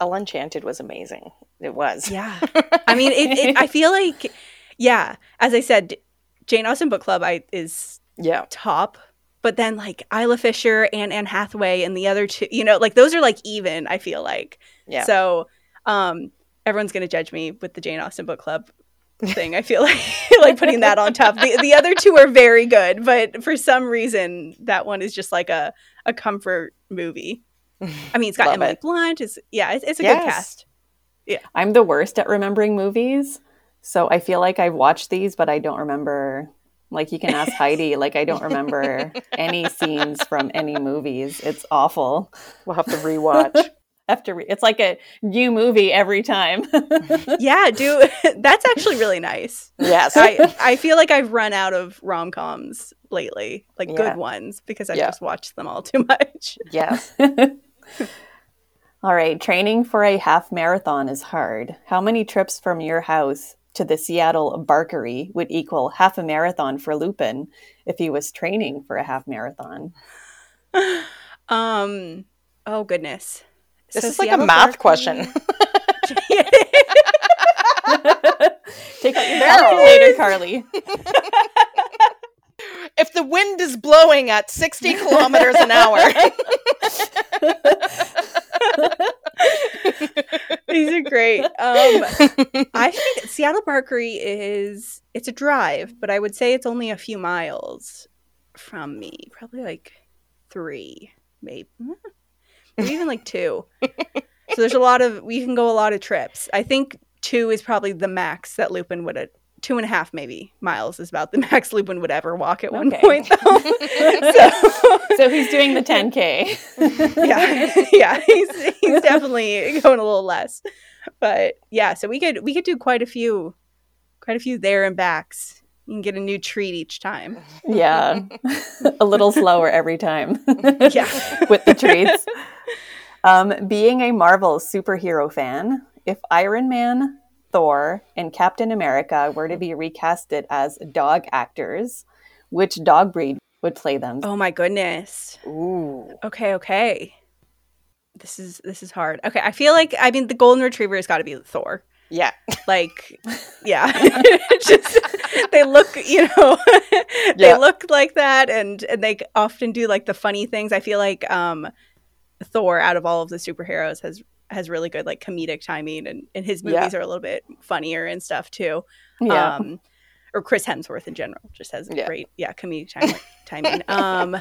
Enchanted was amazing. It was. Yeah. I mean, it, it, I feel like, yeah, as I said, Jane Austen Book Club I, is Yeah. top, but then like Isla Fisher and Anne Hathaway and the other two, you know, like those are like even, I feel like. Yeah. So um, everyone's going to judge me with the Jane Austen Book Club thing. I feel like like putting that on top. The, the other two are very good, but for some reason, that one is just like a, a comfort movie. I mean, it's got Love Emily it. Blunt. It's, yeah, it's, it's a good Yes. cast. I'm the worst at remembering movies. So I feel like I've watched these, but I don't remember. Like you can ask Heidi, like I don't remember any scenes from any movies. It's awful. We'll have to rewatch. Have to re- it's like a new movie every time. yeah, do that's actually really nice. yes. I I feel like I've run out of rom coms lately, like Yeah. good ones, because I've Yeah. just watched them all too much. yes. All right, training for a half marathon is hard. How many trips from your house to the Seattle Barkery would equal half a marathon for Lupin if he was training for a half marathon? Um. Oh goodness. This So is like a math Barkley- question. Take out your There calculator, Carly. If the wind is blowing at 60 kilometers an hour. These are great. Um, I think Seattle Barkery is it's a drive, but I would say it's only a few miles from me. Probably like three, maybe, maybe even like two. So there's a lot of we can go a lot of trips. I think two is probably the max that Lupin would. Two and a half maybe miles is about the max Lupin would ever walk at one Okay. point though. so, So he's doing the 10K. yeah, yeah, he's he's definitely going a little less, but yeah. So we could we could do quite a few, quite a few there and backs. You can get a new treat each time. Yeah. a little slower every time. Yeah. With the treats. Um, being a Marvel superhero fan, if Iron Man, Thor, and Captain America were to be recasted as dog actors, which dog breed would play them? Oh my goodness. Ooh. Okay, okay. This is this is hard. Okay, I feel like I mean the golden retriever has got to be Thor. Yeah. Like, yeah, just they look, you know, they Yeah. look like that, and and they often do like the funny things. I feel like um, Thor, out of all of the superheroes, has has really good like comedic timing, and and his Yeah. movies are a little bit funnier and stuff too. Yeah. Um, or Chris Hemsworth in general just has Yeah. great, yeah, comedic time, timing. Um,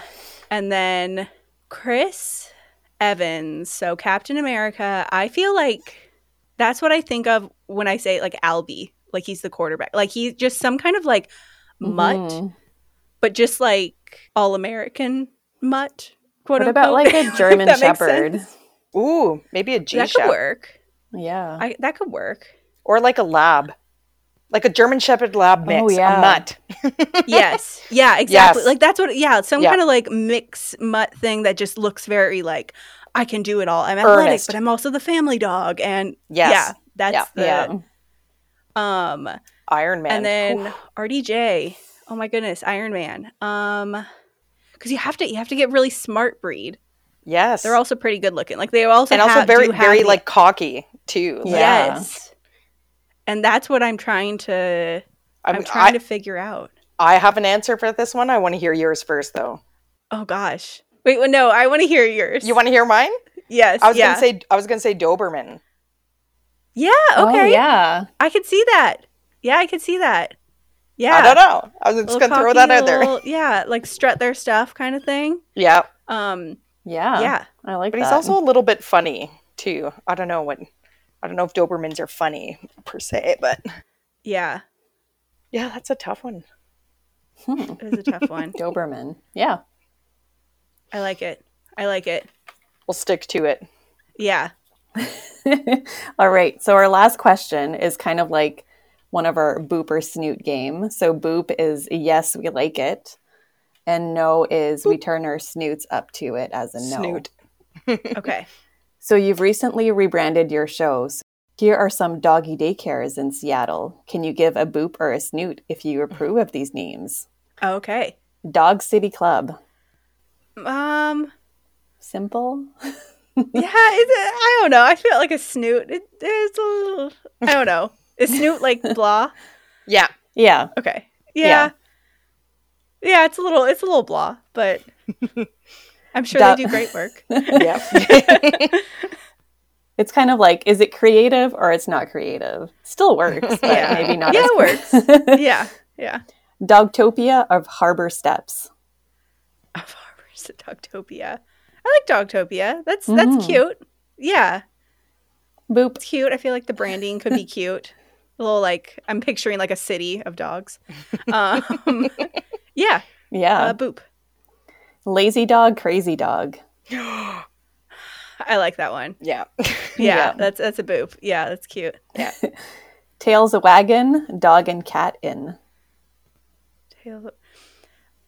and then Chris Evans, so Captain America. I feel like that's what I think of when I say like Albie, like he's the quarterback, like he's just some kind of like mutt, Mhm. but just like all American mutt. Quote What about unquote. like a German Shepherd? Sense. Ooh, maybe a G That could work. Yeah. I, that could work. Or like a lab. Like a German Shepherd lab mix. Oh, yeah. A mutt. yes. Yeah, exactly. Yes. Like that's what yeah, some Yeah. kind of like mix mutt thing that just looks very like I can do it all. I'm athletic, Earnest. but I'm also the family dog and Yes. yeah, that's Yeah. the yeah. um Iron Man. and then RDJ. Oh my goodness, Iron Man. Um cuz you have to you have to get really smart breed. Yes. They're also pretty good looking. Like they also and also have- very, very the- like cocky too. Like, Yeah. yes. And that's what I'm trying to I'm, I'm trying I, to figure out. I have an answer for this one. I want to hear yours first, though. Oh gosh. Wait, well, no, I want to hear yours. You want to hear mine? Yes. I was yeah. gonna say. I was gonna say Doberman. Yeah, Oh, okay. yeah. I could see that. Yeah, I could see that. Yeah. I don't know. I was just Little gonna throw that out there. little- yeah, like strut their stuff kind of thing. Yeah, Um, Yeah. yeah. I like but that. he's also a little bit funny too. I don't know what. I don't know if Dobermans are funny per se, but Yeah. yeah, that's a tough one. Hmm. It is a tough one. Doberman. Yeah. I like it. I like it. We'll stick to it. Yeah. All right. So our last question is kind of like one of our boop or snoot game. So boop is yes, we like it. And no is we turn our snoots up to it as a no. Snoot. Okay. So you've recently rebranded your shows. Here are some doggy daycares in Seattle. Can you give a boop or a snoot if you approve of these names? Okay. Dog City Club. Um. Simple. Yeah. Is it, I don't know. I feel like a snoot. It is a little. I don't know. Is snoot like blah? Yeah, Yeah. Okay. Yeah. Yeah. Yeah. it's a little. It's a little blah, but I'm sure That- they do great work. yeah. It's kind of like, is it creative or it's not creative? Still works, but Yeah. maybe not. Yeah, as it works. yeah. Yeah. Dogtopia of Harbor Steps. Of Harbors to Dogtopia. I like Dogtopia. That's that's Mhm. cute. Yeah, Boop. it's cute. I feel like the branding could be cute. A little like I'm picturing like a city of dogs. Um, yeah, Yeah. uh, boop. Lazy dog, crazy dog. I like that one. yeah. Yeah, Yeah. that's that's a boop. Yeah, that's cute. Yeah. Tails a wagon, dog and cat in. Tails-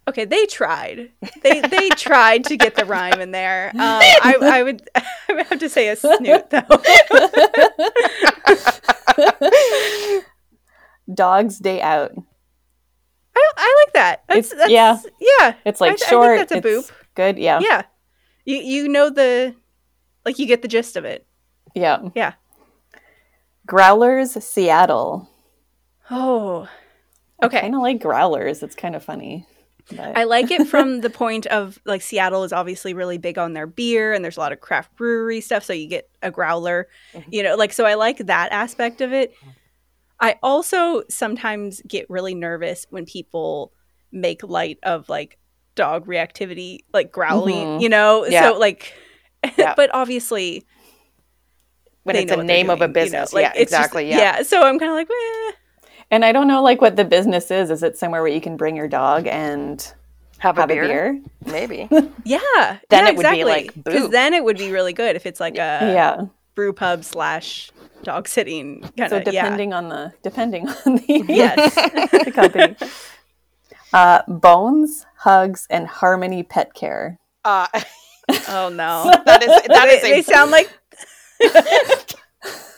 Okay, they tried. They they tried to get the rhyme in there. Um, I, I would I would have to say a snoot though. Dog's day out. I, like that. That's, It's- that's yeah. yeah. It's like I th- I think short. that's a it's Good. Yeah. Yeah, you you know the like you get the gist of it. Yeah. Yeah. Growlers, Seattle. Oh, Okay. I kind of like growlers. It's kind of funny. But I like it from the point of like Seattle is obviously really big on their beer and there's a lot of craft brewery stuff. So you get a growler, Mhm. you know, like, so I like that aspect of it. I also sometimes get really nervous when people make light of like dog reactivity, like growling, Mhm. you know? Yeah. So, like, Yeah. but obviously, When they it's know a what they're name of a doing, you know, business. like, yeah, it's just- exactly. yeah. So I'm kind of like, eh. and I don't know like what the business is. Is it somewhere where you can bring your dog and Have, have a, a beer? beer? Maybe. Yeah. Then yeah, it would be, like, Because then it would be really good if it's like a yeah. Brew pub slash dog sitting kind So of yeah. depending on the depending on the Yes. the company. Uh, Bones, Hugs, and Harmony Pet Care. Uh, Oh no. that is that is a they sound like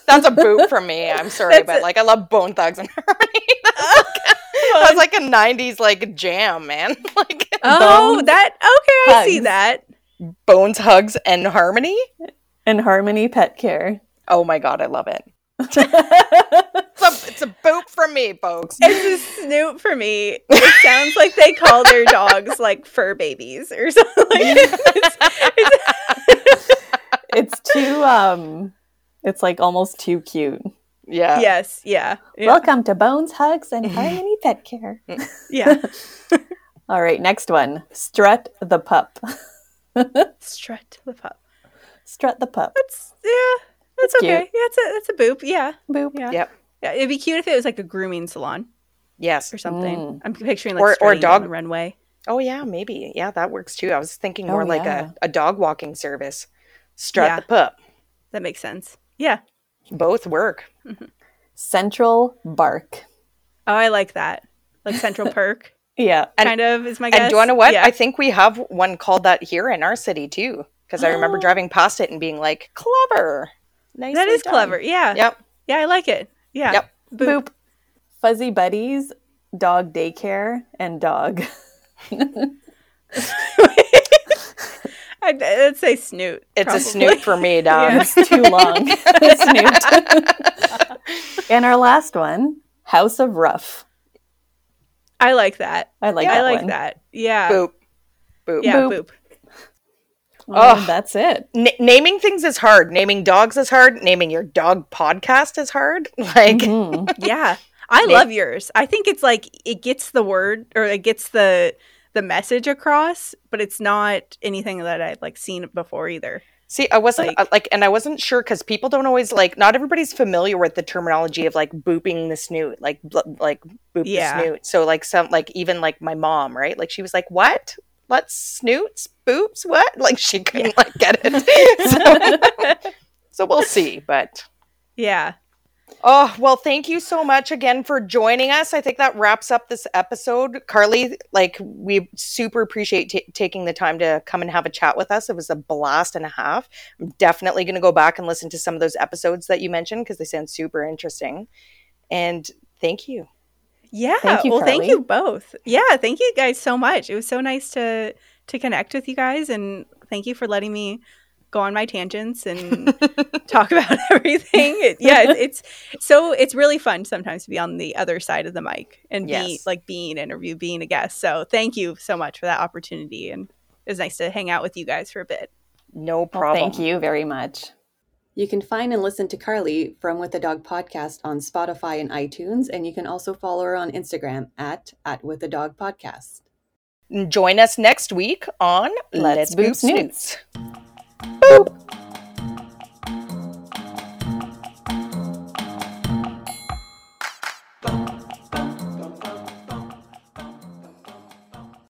that's a boot from me. I'm sorry, That's but like I love Bone Thugs and Harmony. That's like a '90s like jam, man. like Oh, Bones, that okay, I see that. Bones, Hugs, and Harmony. And Harmony Pet Care. Oh my god, I love it. it's, a, it's a from me, folks. It's a snoot for me. It sounds like they call their dogs like fur babies or something. It's, it's, it's too um it's like almost too cute. Yeah. yes, yeah, yeah, Welcome to Bones, Hugs, and Harmony Pet Care. yeah. All right, next one. Strut the pup. Strut the pup. Strut the pup. That's yeah. That's That's okay. cute. Yeah, it's a that's a boop. Yeah, Boop. yeah. Yep. Yeah, it'd be cute if it was like a grooming salon Yes. or something. Mm. I'm picturing like Or- or strutting down dog- the runway. Oh yeah, maybe. Yeah, that works too. I was thinking Oh, more like yeah. a, a dog walking service. Strut Yeah. the pup. That makes sense. Yeah. Both work. Central bark. Oh, I like that. Like Central Perk, Yeah. And- kind of is my guess. And do you know what? Yeah. I think we have one called that here in our city too. Because I remember driving past it and being like, clever. Nice. that is clever. Yeah. Yep. Yeah, I like it. Yeah. Yep. Boop. Fuzzy buddies, dog daycare, and dog. I'd, I'd say snoot. It's a snoot for me, dog. Yeah. It's too long. Snoot. and our last one, House of Rough. I like that. I like I that like one. that. Yeah. Boop. Boop. Yeah, Boop. boop. Ugh. that's it. N- naming things is hard. Naming dogs is hard. Naming your dog podcast is hard. Like, Mhm. Yeah. I love yours. I think it's like it gets the word or it gets the the message across, but it's not anything that I've like seen before either. see, I wasn't Like- uh, like, and I wasn't sure because people don't always like. Not everybody's familiar with the terminology of like booping the snoot, like bl- like boop Yeah. the snoot. So like some like even like my mom, right? Like she was like, "What? Let's snoots, boops, what?" Like she couldn't like get it. so, so we'll see, but. Yeah. Oh, well, thank you so much again for joining us. I think that wraps up this episode. Carly, like, we super appreciate ta taking the time to come and have a chat with us. It was a blast and a half. I'm definitely going to go back and listen to some of those episodes that you mentioned because they sound super interesting. And thank you. Yeah. Thank you, well, thank you both. Yeah, thank you guys so much. It was so nice to to connect with you guys and thank you for letting me go on my tangents and talk about everything. It- yeah, it's, it's so it's really fun sometimes to be on the other side of the mic and be like being interviewed, being a guest. So thank you so much for that opportunity and it was nice to hang out with you guys for a bit. No Well, problem. thank you very much. You can find and listen to Carly from With the Dog podcast on Spotify and iTunes, and you can also follow her on Instagram at at With the Dog podcast. Join us next week on Let's Let's, Boop. Snoots. Boop.